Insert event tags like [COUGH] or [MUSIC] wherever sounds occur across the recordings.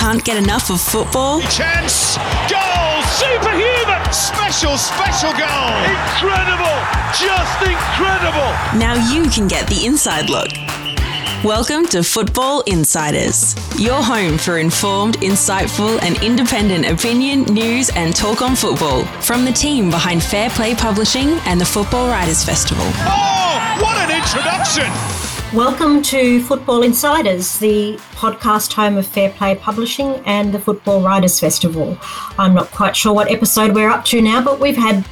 can't get enough of football? Chance! Goal! Superhuman! Special, special goal! Incredible! Just incredible! Now you can get the inside look. Welcome to Football Insiders, your home for informed, insightful, and independent opinion, news, and talk on football from the team behind Fair Play Publishing and the Football Writers Festival. Oh, what an introduction! Welcome to Football Insiders, the podcast home of Fair Play Publishing and the Football Writers Festival. I'm not quite sure what episode we're up to now, but we've had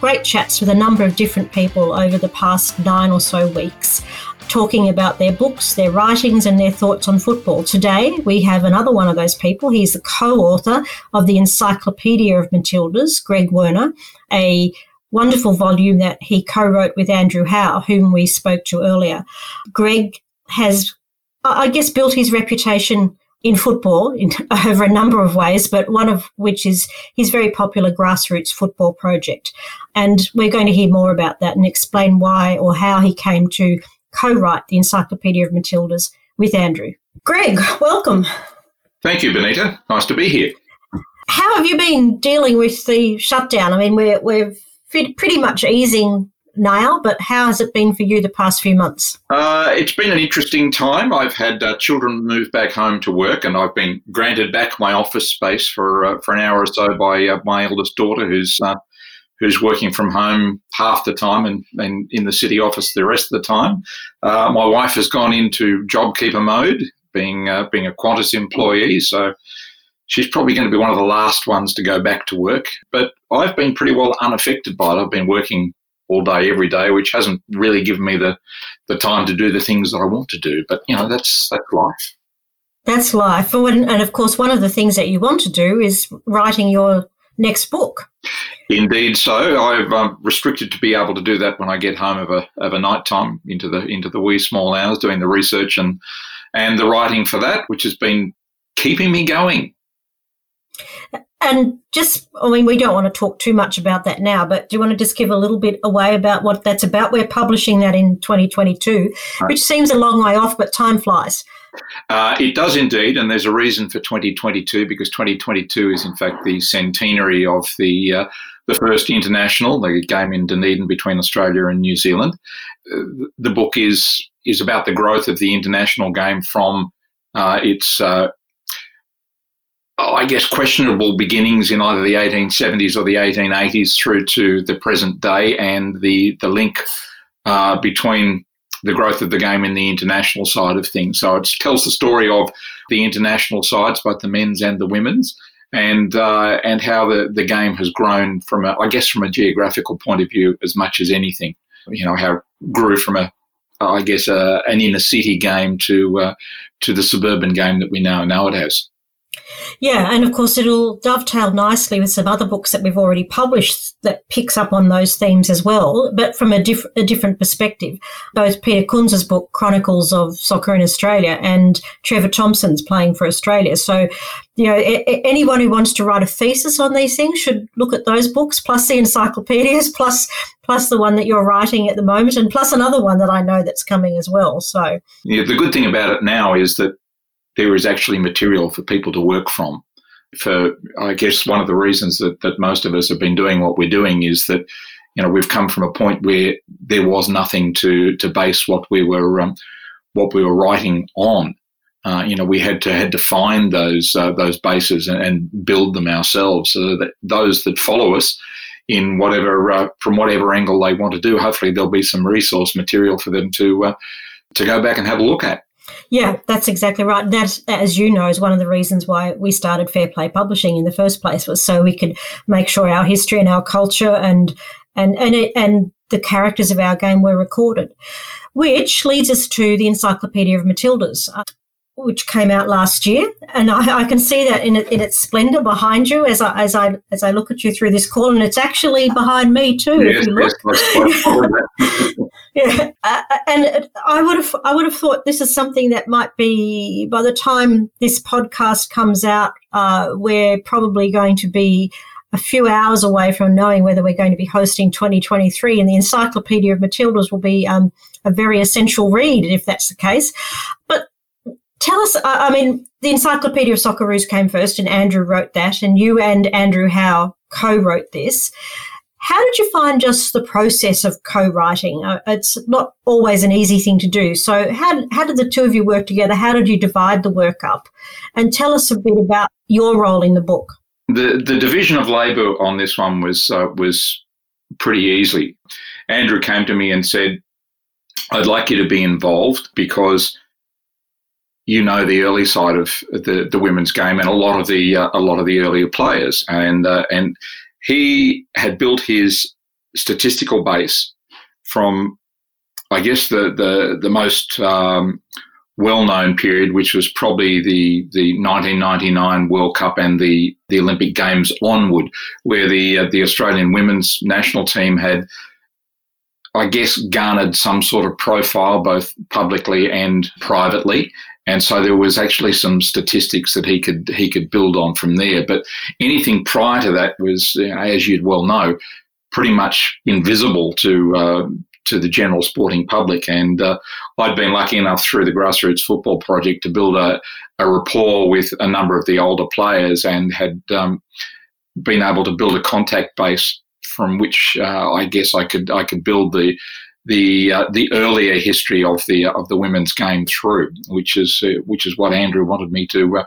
great chats with a number of different people over the past nine or so weeks, talking about their books, their writings, and their thoughts on football. Today, we have another one of those people. He's the co author of the Encyclopedia of Matildas, Greg Werner, a wonderful volume that he co wrote with Andrew Howe, whom we spoke to earlier. Greg has, I guess, built his reputation in football in, [LAUGHS] over a number of ways, but one of which is his very popular grassroots football project. And we're going to hear more about that and explain why or how he came to co write the Encyclopedia of Matildas with Andrew. Greg, welcome. Thank you, Bonita. Nice to be here. How have you been dealing with the shutdown? I mean, we're, we've pretty much easing now, but how has it been for you the past few months? Uh, it's been an interesting time. I've had uh, children move back home to work, and I've been granted back my office space for uh, for an hour or so by uh, my eldest daughter, who's uh, who's working from home half the time and, and in the city office the rest of the time. Uh, my wife has gone into JobKeeper mode, being being a Qantas employee, so she's probably going to be one of the last ones to go back to work. But I've been pretty well unaffected by it. I've been working all day, every day, which hasn't really given me the, the time to do the things that I want to do. But, you know, that's, that's life. That's life. And of course, one of the things that you want to do is writing your next book. Indeed, so I've um, restricted to be able to do that when I get home of a of a night time into the into the wee small hours, doing the research and and the writing for that, which has been keeping me going. And just, I mean, we don't want to talk too much about that now, but do you want to just give a little bit away about what that's about? We're publishing that in 2022, right. which seems a long way off, but time flies. Uh, it does indeed, and there's a reason for 2022 because 2022 is in fact the centenary of the uh, the first international, the game in Dunedin between Australia and New Zealand. Uh, the book is is about the growth of the international game from uh, its uh, I guess, questionable beginnings in either the 1870s or the 1880s through to the present day, and the the link uh, between the growth of the game in the international side of things. So it tells the story of the international sides, both the men's and the women's, and uh, and how the, the game has grown from a, I guess from a geographical point of view as much as anything. You know how it grew from a I guess a, an inner city game to uh, to the suburban game that we now know it as. Yeah, and of course it'll dovetail nicely with some other books that we've already published that picks up on those themes as well, but from a, diff- a different perspective. Both Peter Kunz's book Chronicles of Soccer in Australia and Trevor Thompson's Playing for Australia. So, you know, a- anyone who wants to write a thesis on these things should look at those books, plus the encyclopedias, [LAUGHS] plus plus the one that you're writing at the moment, and plus another one that I know that's coming as well. So, yeah, the good thing about it now is that there is actually material for people to work from. For I guess one of the reasons that, that most of us have been doing what we're doing is that you know we've come from a point where there was nothing to to base what we were um, what we were writing on. Uh, you know, we had to had to find those uh, those bases and, and, build them ourselves, so that those that follow us in whatever uh, from whatever angle they want to do, hopefully there'll be some resource material for them to uh, to go back and have a look at. Yeah, that's exactly right. That, as you know, is one of the reasons why we started Fair Play Publishing in the first place was so we could make sure our history and our culture and and and it, and the characters of our game were recorded. Which leads us to the Encyclopedia of Matildas uh, which came out last year, and I, I can see that in, in its splendour behind you as I as I as I look at you through this call, and it's actually behind me too. Yes, if you look, yes, [LAUGHS] [LAUGHS] yeah, uh, and I would have I would have thought this is something that might be by the time this podcast comes out, uh, we're probably going to be a few hours away from knowing whether we're going to be hosting 2023, and the Encyclopedia of Matildas will be um, a very essential read if that's the case. But tell us, I mean, the Encyclopedia of Socceroos came first and Andrew wrote that, and you and Andrew Howe co wrote this. How did you find just the process of co-writing? Uh, it's not always an easy thing to do. So how, how did the two of you work together? How did you divide the work up? And tell us a bit about your role in the book. The the division of labour on this one was uh, was pretty easy. Andrew came to me and said, "I'd like you to be involved because you know the early side of the, the women's game and a lot of the uh, a lot of the earlier players and uh, and he had built his statistical base from, I guess, the the the most um, well-known period, which was probably the the 1999 World Cup and the the Olympic Games onward, where the uh, the Australian women's national team had. I guess garnered some sort of profile both publicly and privately, and so there was actually some statistics that he could he could build on from there. But anything prior to that was, you know, as you'd well know, pretty much invisible to uh, to the general sporting public. And uh, I'd been lucky enough through the grassroots football project to build a, a rapport with a number of the older players and had um, been able to build a contact base from which uh, I guess I could I could build the the uh, the earlier history of the of the women's game through, which is uh, which is what Andrew wanted me to uh,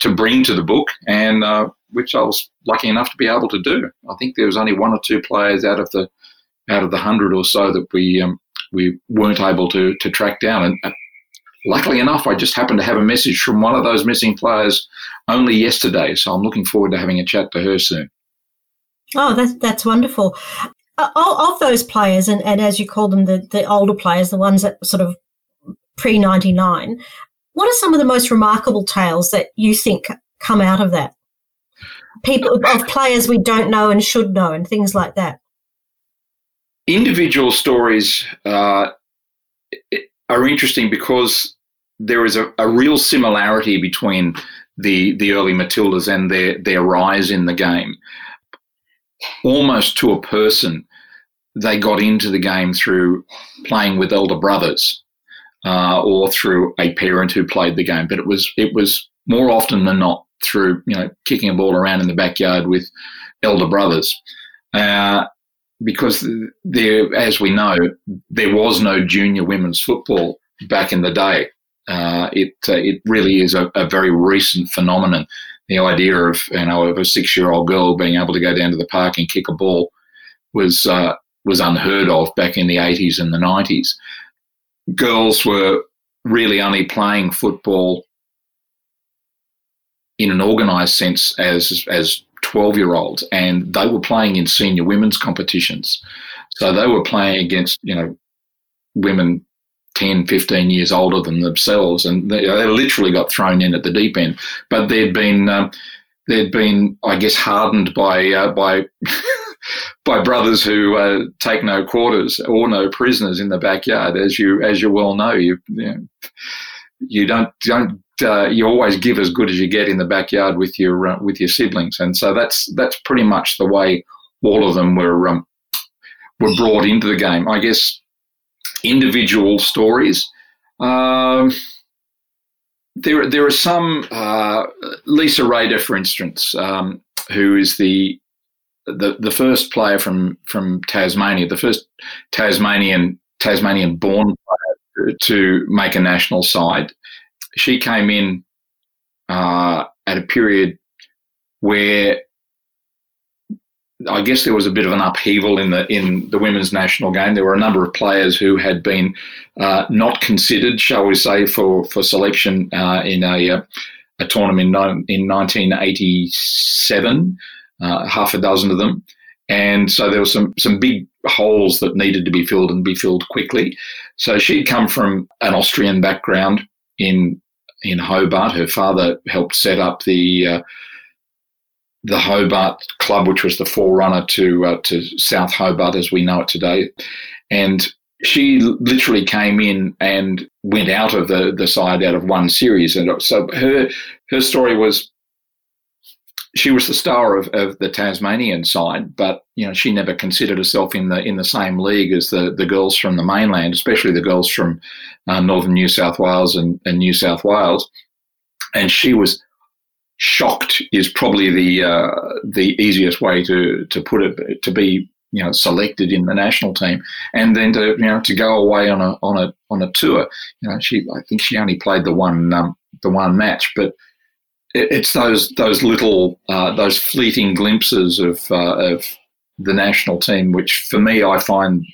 to bring to the book, and uh, which I was lucky enough to be able to do. I think there was only one or two players out of the out of the hundred or so that we um, we weren't able to to track down, and uh, luckily enough, I just happened to have a message from one of those missing players only yesterday, so I'm looking forward to having a chat to her soon. Oh, that's that's wonderful. Of those players, and, and as you call them, the, the older players, the ones that sort of pre 99, what are some of the most remarkable tales that you think come out of that? People of players we don't know and should know, and things like that. Individual stories uh, are interesting because there is a, a real similarity between the the early Matildas and their their rise in the game almost to a person, they got into the game through playing with elder brothers uh, or through a parent who played the game. But it was it was more often than not through you know kicking a ball around in the backyard with elder brothers. Uh, because there, as we know, there was no junior women's football back in the day. Uh, it uh, it really is a, a, very recent phenomenon the idea of you know of a six year old girl being able to go down to the park and kick a ball was uh, was unheard of back in the 80s and the 90s. Girls were really only playing football in an organised sense as as 12 year olds, and they were playing in senior women's competitions. So they were playing against you know women 10, 15 years older than themselves, and they, they literally got thrown in at the deep end. But they'd been um, they'd been, I guess, hardened by uh, by [LAUGHS] by brothers who uh, take no quarters or no prisoners in the backyard, as you as you well know. You you, know, you don't don't uh, you always give as good as you get in the backyard with your uh, with your siblings, and so that's that's pretty much the way all of them were um, were brought into the game. I guess individual stories. Um, there, there are some. Uh, Lisa Rader, for instance, um, who is the, the the first player from from Tasmania, the first Tasmanian Tasmanian born player to make a national side. She came in uh, at a period where I guess there was a bit of an upheaval in the in the women's national game. There were a number of players who had been uh, not considered, shall we say, for for selection uh, in a uh, a tournament in 1987. Uh, half a dozen of them, and so there were some some big holes that needed to be filled and be filled quickly. So she'd come from an Austrian background in in Hobart. Her father helped set up the uh, the Hobart Club, which was the forerunner to uh, to South Hobart as we know it today, and she literally came in and went out of the the side out of one series, and so her her story was she was the star of, of the Tasmanian side, but you know she never considered herself in the in the same league as the, the girls from the mainland, especially the girls from uh, northern New South Wales and, and New South Wales. And she was shocked is probably the uh, the easiest way to to put it to be you know selected in the national team and then to you know to go away on a on a on a tour you know she I think she only played the one um, the one match but it's those those little uh, those fleeting glimpses of uh, of the national team, which for me I find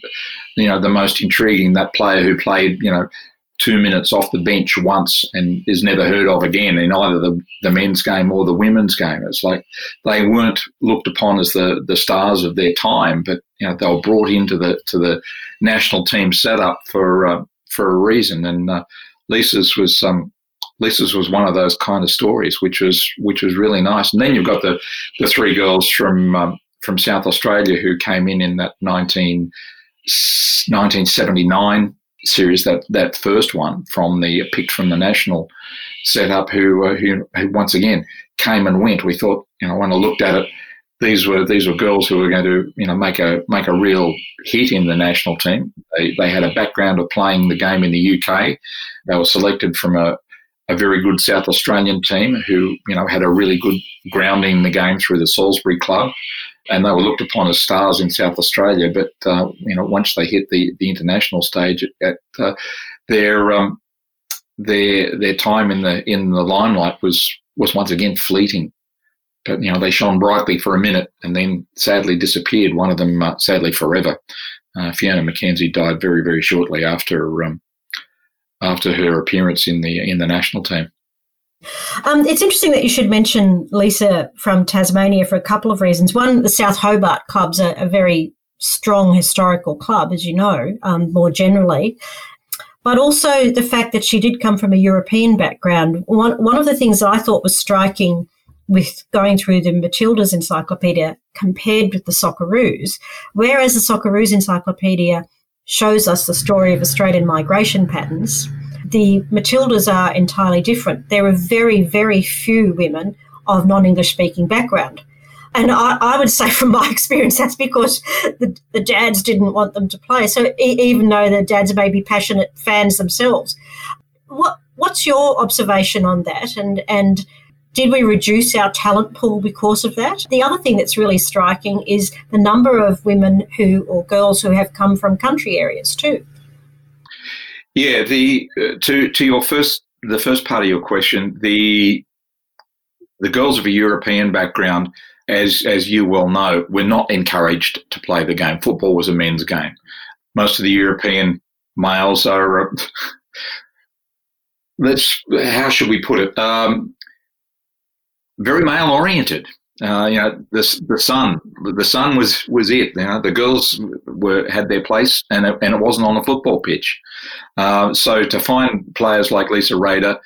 you know the most intriguing. That player who played you know two minutes off the bench once and is never heard of again in either the, the men's game or the women's game. It's like they weren't looked upon as the, the stars of their time, but you know they were brought into the to the national team setup for uh, for a reason. And uh, Lisa's was um, Lisa's was one of those kind of stories, which was which was really nice. And then you've got the the three girls from um, from South Australia who came in in that 19, 1979 series, that that first one from the picked from the national setup, who, uh, who who once again came and went. We thought, you know, when I looked at it, these were these were girls who were going to you know make a make a real hit in the national team. They they had a background of playing the game in the UK. They were selected from a a very good South Australian team who, you know, had a really good grounding in the game through the Salisbury club, and they were looked upon as stars in South Australia. But uh, you know, once they hit the, the international stage, at, uh, their um, their their time in the in the limelight was was once again fleeting. But you know, they shone brightly for a minute and then sadly disappeared. One of them, uh, sadly, forever. Uh, Fiona McKenzie died very very shortly after um, after her appearance in the in the national team. Um, it's interesting that you should mention Lisa from Tasmania for a couple of reasons. One, the South Hobart club's a, a very strong historical club, as you know, um, more generally. But also the fact that she did come from a European background. One, one of the things I thought was striking with going through the Matildas encyclopedia compared with the Socceroos, whereas the Socceroos encyclopedia shows us the story of Australian migration patterns. The Matildas are entirely different. There are very, very few women of non English speaking background. And I, I, would say, from my [LAUGHS] experience, that's because the, the dads didn't want them to play. So e- even though the dads may be passionate fans themselves, what what's your observation on that? And and did we reduce our talent pool because of that? The other thing that's really striking is the number of women who or girls who have come from country areas too. Yeah, the uh, to to your first the first part of your question, the the girls of a European background, as as you well know, were not encouraged to play the game. Football was a men's game. Most of the European males are. Uh, [LAUGHS] let's how should we put it? Um, very male oriented. Uh, you know, the the sun, the sun was was it. You know, the girls were had their place, and it, and it wasn't on a football pitch. Uh, so to find players like Lisa Rader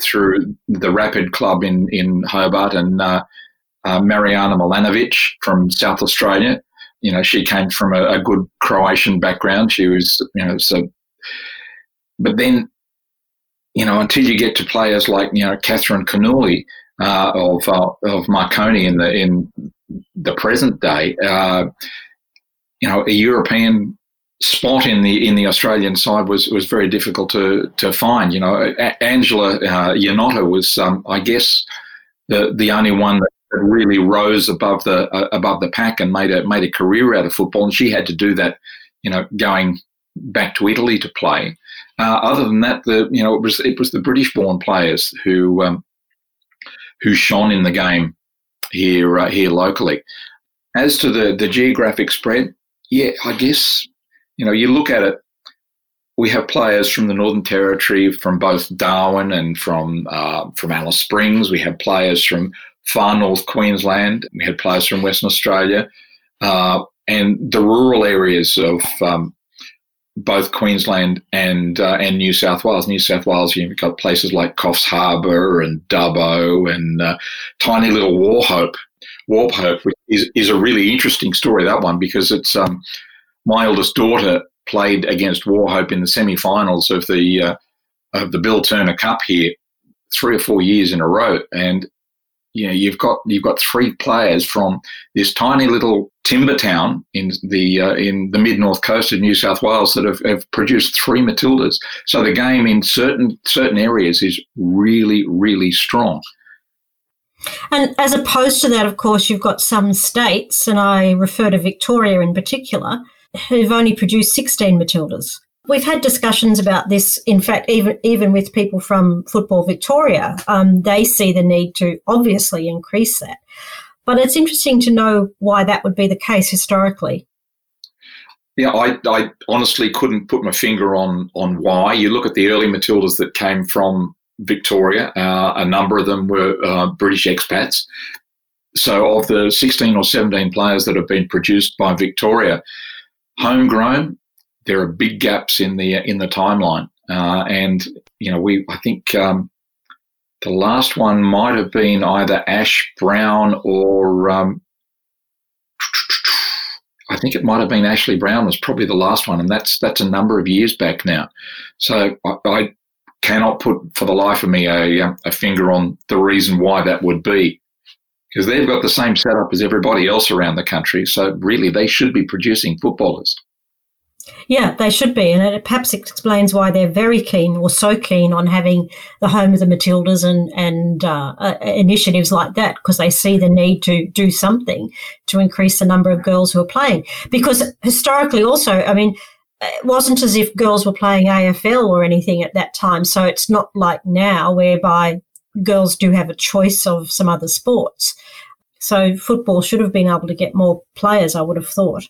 through the Rapid Club in in Hobart and uh, uh, Mariana Milanovic from South Australia, you know, she came from a, a good Croatian background. She was, you know, so. But then, you know, until you get to players like you know Catherine Kinnouly, uh, of uh, of Marconi in the in the present day, uh, you know, a European spot in the in the Australian side was was very difficult to to find. You know, a- Angela uh, Iannotta was, um, I guess, the the only one that really rose above the uh, above the pack and made a made a career out of football, and she had to do that. You know, going back to Italy to play. Uh, other than that, the you know it was it was the British-born players who um, who shone in the game here uh, here locally. As to the the geographic spread, yeah, I guess you know you look at it. We have players from the Northern Territory, from both Darwin and from uh, from Alice Springs. We have players from far north Queensland. We had players from Western Australia, uh, and the rural areas of um, both Queensland and uh, and New South Wales. New South Wales, you've got places like Coffs Harbour and Dubbo and uh, tiny little Warhope. Wauchope is, is a really interesting story, that one, because it's um, my eldest daughter played against Wauchope in the semi-finals of the uh, of the Bill Turner Cup here three or four years in a row, and you know, you've got you've got three players from this tiny little timber town in the uh, in the mid north coast of New South Wales that have, have produced three Matildas. So the game in certain certain areas is really really strong. And as opposed to that, of course, you've got some states, and I refer to Victoria in particular, who've only produced 16 Matildas. We've had discussions about this. In fact, even even with people from Football Victoria, um, they see the need to obviously increase that. But it's interesting to know why that would be the case historically. Yeah, I, I honestly couldn't put my finger on on why. You look at the early Matildas that came from Victoria. Uh, a number of them were uh, British expats. So, of the 16 or 17 players that have been produced by Victoria, homegrown, there are big gaps in the in the timeline. Uh, and you know, we I think um, the last one might have been either Ash Brown or um, I think it might have been Ashley Brown was probably the last one, and that's that's a number of years back now. So I, I cannot put for the life of me a, um, a finger on the reason why that would be. Because they've got the same setup as everybody else around the country. So, really, they should be producing footballers. Yeah, they should be. And it perhaps explains why they're very keen or so keen on having the home of the Matildas and, and uh, uh, initiatives like that because they see the need to do something to increase the number of girls who are playing. Because historically, also, I mean, it wasn't as if girls were playing AFL or anything at that time. So it's not like now, whereby girls do have a choice of some other sports. So football should have been able to get more players, I would have thought.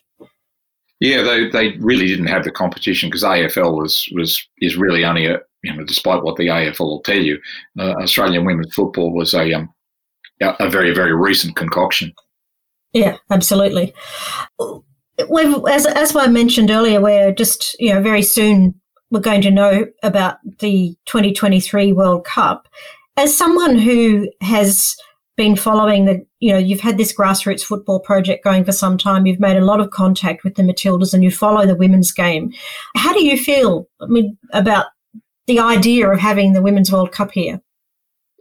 Yeah, they, they really didn't have the competition because AFL was, was is really only a you know despite what the AFL will tell you, uh, Australian women's football was a um, a very very recent concoction. Yeah, absolutely we've, as, as I mentioned earlier, we're just, you know, very soon we're going to know about the 2023 World Cup. As someone who has been following the, you know, you've had this grassroots football project going for some time. You've made a lot of contact with the Matildas and you follow the women's game. How do you feel I mean, about the idea of having the Women's World Cup here?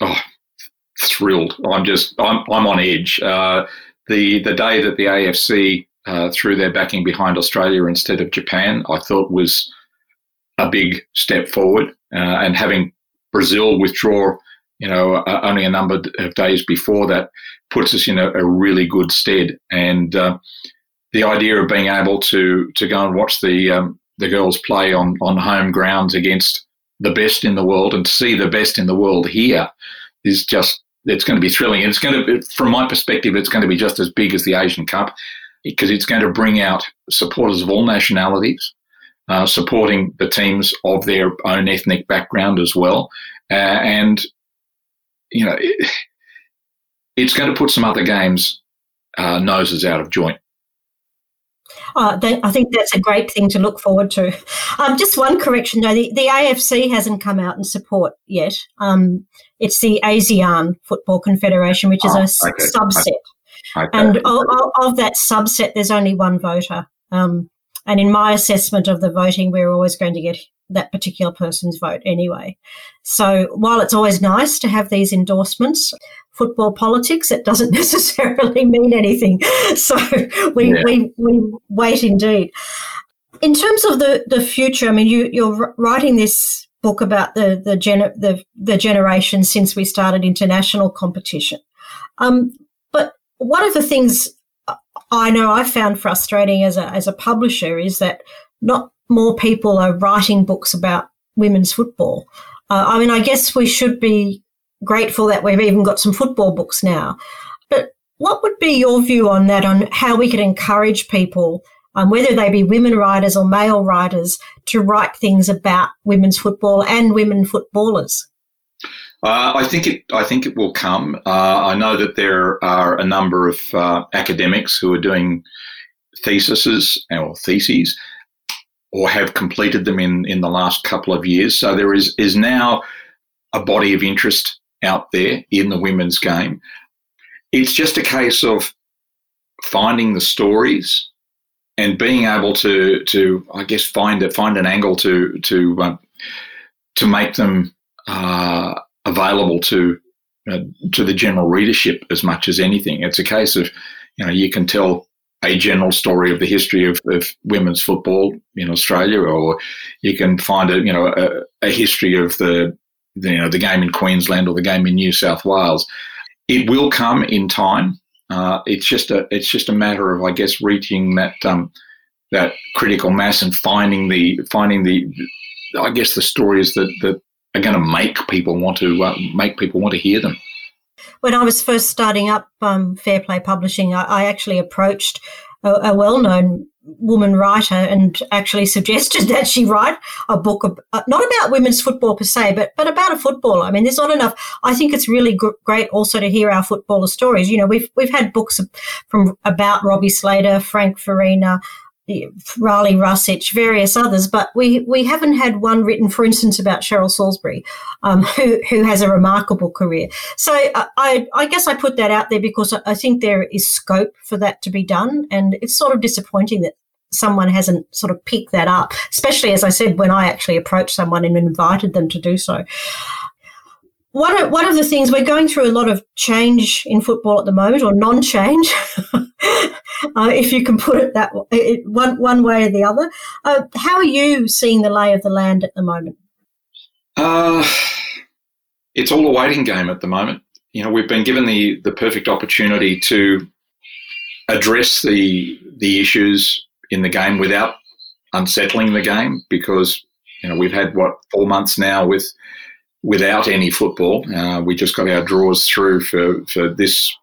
Oh, thrilled. I'm just, I'm, I'm on edge. Uh, the, the day that the AFC uh, through their backing behind Australia instead of Japan, I thought was a big step forward. Uh, and having Brazil withdraw, you know, only a number of days before that puts us in a, a really good stead. And uh, the idea of being able to to go and watch the um, the girls play on on home grounds against the best in the world and see the best in the world here is just it's going to be thrilling. And it's going to, from my perspective, it's going to be just as big as the Asian Cup because it's going to bring out supporters of all nationalities, uh, supporting the teams of their own ethnic background as well. Uh, and, you know, it, it's going to put some other games' uh, noses out of joint. Oh, I think that's a great thing to look forward to. Um, just one correction though, the, the AFC hasn't come out in support yet. Um, it's the ASEAN Football Confederation, which is oh, a okay. subset. Okay. Okay. And of, of, that subset, there's only one voter. Um, and in my assessment of the voting, we're always going to get that particular person's vote anyway. So while it's always nice to have these endorsements, football politics, it doesn't [LAUGHS] necessarily mean anything. [LAUGHS] So we, yeah. we, we wait indeed. In terms of the, the future, I mean, you, you're writing this book about the, the, gener- the, the generation since we started international competition. Um, one of the things I know I found frustrating as a, as a publisher is that not more people are writing books about women's football. Uh, I mean, I guess we should be grateful that we've even got some football books now. But what would be your view on that, on how we could encourage people, um, whether they be women writers or male writers, to write things about women's football and women footballers? Uh, I think it. I think it will come. Uh, I know that there are a number of uh, academics who are doing theses or theses, or have completed them in in the last couple of years. So there is is now a body of interest out there in the women's game. It's just a case of finding the stories and being able to to I guess find it find an angle to to um, to make them uh, available to uh, to the general readership as much as anything. It's a case of, you know, you can tell a general story of the history of, of women's football in Australia, or you can find a, you know, a, a history of the, the, you know, the game in Queensland or the game in New South Wales. It will come in time. Uh, it's just a, it's just a matter of, I guess, reaching that, um, that critical mass and finding the, finding the, I guess, the stories that that are going to make people want to uh, make people want to hear them. When I was first starting up um, Fair Play Publishing, I, I actually approached a, a, well-known woman writer and actually [LAUGHS] suggested that she write a book of, uh, not about women's football per se, but but about a footballer. I mean, there's not enough. I think it's really gr- great also to hear our footballer stories. You know, we've we've had books from about Robbie Slater, Frank Farina, Rale Rasic, various others, but we, we haven't had one written, for instance, about Cheryl Salisbury, um, who, who has a remarkable career. So I, I guess I put that out there because I think there is scope for that to be done. And it's sort of disappointing that someone hasn't sort of picked that up, especially as I said, when I actually approached someone and invited them to do so. One of, one of the things we're going through a lot of change in football at the moment, or non-change, [LAUGHS] uh, if you can put it that way, it, one one way or the other. Uh, how are you seeing the lay of the land at the moment? Uh, it's all a waiting game at the moment. You know, we've been given the the perfect opportunity to address the the issues in the game without unsettling the game because you know we've had what four months now with without any football. Uh, we just got our draws through for, for this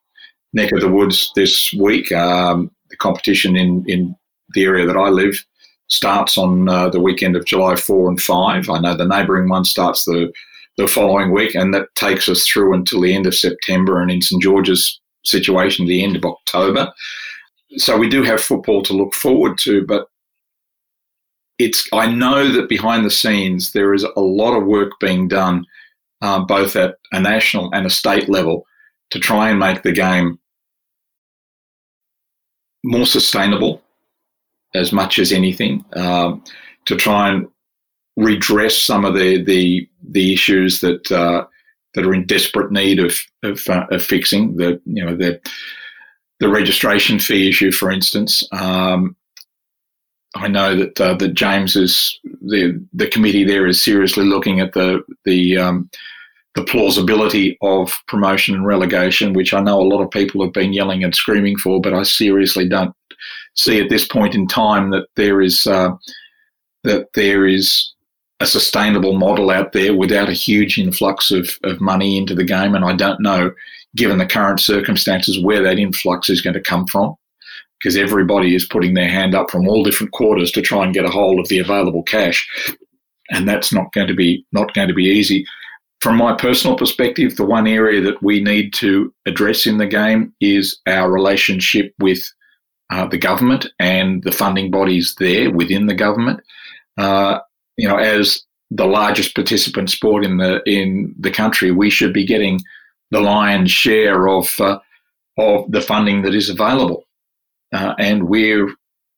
neck of the woods this week. Um, the competition in, in the area that I live starts on uh, the weekend of July 4 and 5. I know the neighbouring one starts the, the following week, and that takes us through until the end of September, and in St George's situation, the end of October. So we do have football to look forward to, but it's I know that behind the scenes there is a lot of work being done, uh, both at a national and a state level, to try and make the game more sustainable as much as anything, um, to try and redress some of the the, the issues that uh, that are in desperate need of of, uh, of, fixing. The you know the the registration fee issue, for instance. Um, I know that uh, that James is the the committee there is seriously looking at the the um, the plausibility of promotion and relegation, which I know a lot of people have been yelling and screaming for, but I seriously don't see at this point in time that there is uh, that there is a sustainable model out there without a huge influx of, of money into the game, and I don't know, given the current circumstances, where that influx is going to come from because everybody is putting their hand up from all different quarters to try and get a hold of the available cash, and that's not going to be not going to be easy. From my personal perspective, the one area that we need to address in the game is our relationship with uh, the government and the funding bodies there within the government. Uh, you know, as the largest participant sport in the in the country, we should be getting the lion's share of uh, of the funding that is available uh, and we're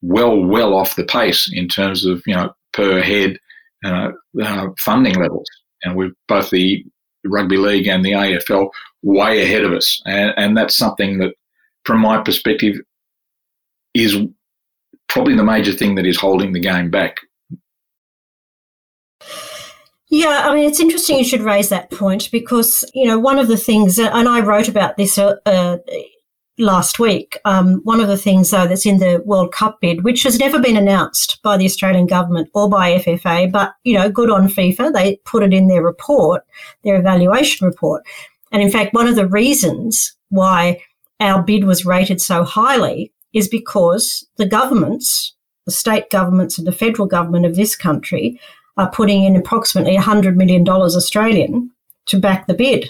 well, well off the pace in terms of you know per head uh, uh, funding levels, and we're both the rugby league and the AFL way ahead of us, and, and that's something that, from my perspective, is probably the major thing that is holding the game back. Yeah, I mean, it's interesting you should raise that point because, you know, one of the things, and I wrote about this uh, uh, last week. Um, one of the things, though, that's in the World Cup bid, which has never been announced by the Australian government or by FFA, but you know, good on FIFA. They put it in their report, their evaluation report. And in fact, one of the reasons why our bid was rated so highly is because the governments, the state governments and the federal government of this country, are putting in approximately $100 million Australian to back the bid.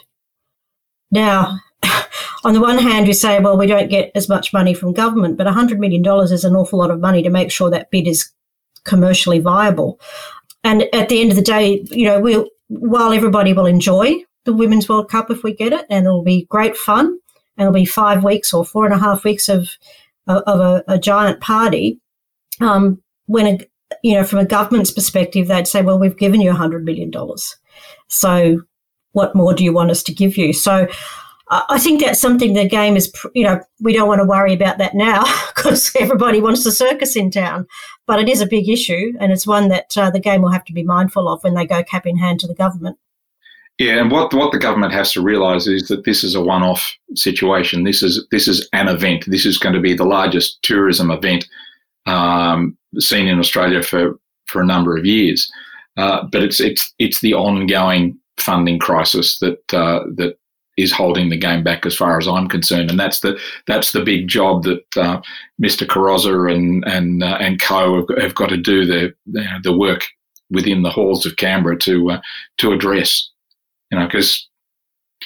Now, [LAUGHS] on the one hand, you say, well, we don't get as much money from government, but $100 million is an awful lot of money to make sure that bid is commercially viable. And at the end of the day, you know, we'll, while everybody will enjoy the Women's World Cup if we get it, and it'll be great fun, and it'll be five weeks or four and a half weeks of, of a, a giant party, um, when a, you know, from a government's perspective, they'd say, well, we've given you $100 million. So what more do you want us to give you? So I think that's something the game is, you know, we don't want to worry about that now [LAUGHS] because everybody wants the circus in town. But it is a big issue, and it's one that uh, the game will have to be mindful of when they go cap in hand to the government. Yeah, and what what the government has to realise is that this is a one-off situation. This is this is an event. This is going to be the largest tourism event um, seen in Australia for for a number of years. Uh, but it's it's it's the ongoing funding crisis that uh, that is holding the game back as far as I'm concerned, and that's the that's the big job that uh, Mr. Carrozza and and uh, and co have, have, got to do the the work within the halls of Canberra to uh, to address, you know, because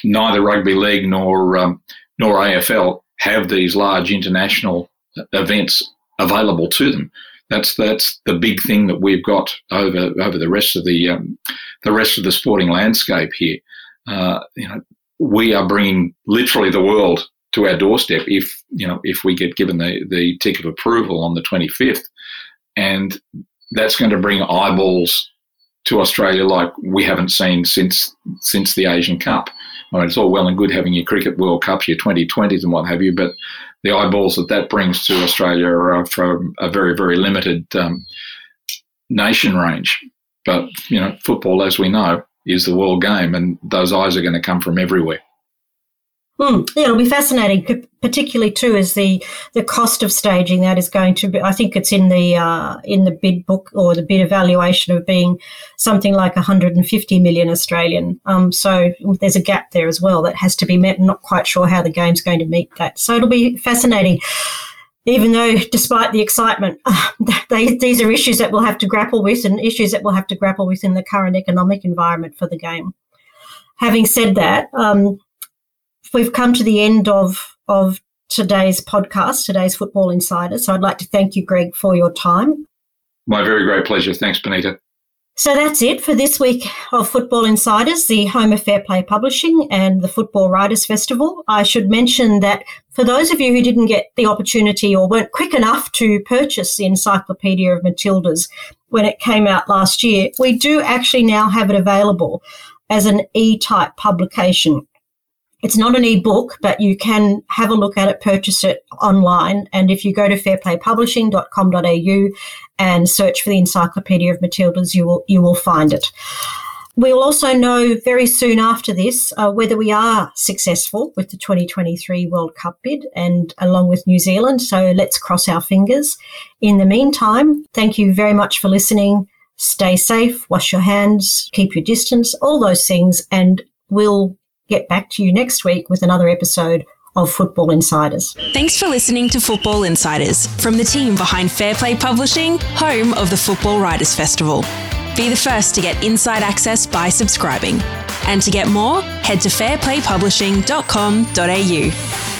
neither rugby league nor um, nor AFL have these large international events available to them. That's that's the big thing that we've got over over the rest of the um, the rest of the sporting landscape here. Uh, you know, we are bringing literally the world to our doorstep if you know if we get given the the tick of approval on the 25th, and that's going to bring eyeballs to Australia like we haven't seen since since the Asian Cup. I mean, it's all well and good having your cricket World Cups, your 2020s, and what have you, but the eyeballs that that brings to Australia are from a very very limited um, nation range. But you know, football, as we know, is the world game, and those eyes are going to come from everywhere. Hmm. Yeah, it'll be fascinating, particularly too, as the the cost of staging that is going to be. I think it's in the uh, in the bid book or the bid evaluation of being something like 150 million Australian. Um, so there's a gap there as well that has to be met. I'm not quite sure how the game's going to meet that. So it'll be fascinating even though, despite the excitement, [SIGHS] they, these are issues that we'll have to grapple with and issues that we'll have to grapple with in the current economic environment for the game. Having said that, um, we've come to the end of, of today's podcast, today's Football Insider. So I'd like to thank you, Greg, for your time. My very great pleasure. Thanks, Bonita. So that's it for this week of Football Insiders, the home of Fair Play Publishing and the Football Writers Festival. I should mention that for those of you who didn't get the opportunity or weren't quick enough to purchase the Encyclopedia of Matildas when it came out last year, we do actually now have it available as an e-type publication. It's not an e-book, but you can have a look at it, purchase it online. And if you go to fairplaypublishing.com.au and search for the Encyclopedia of Matildas, you will you will find it. We'll also know very soon after this uh, whether we are successful with the 2023 World Cup bid and along with New Zealand. So let's cross our fingers. In the meantime, thank you very much for listening. Stay safe, wash your hands, keep your distance, all those things, and we'll get back to you next week with another episode of Football Insiders. Thanks for listening to Football Insiders from the team behind Fair Play Publishing, home of the Football Writers Festival. Be the first to get inside access by subscribing. And to get more, head to fairplaypublishing.com.au.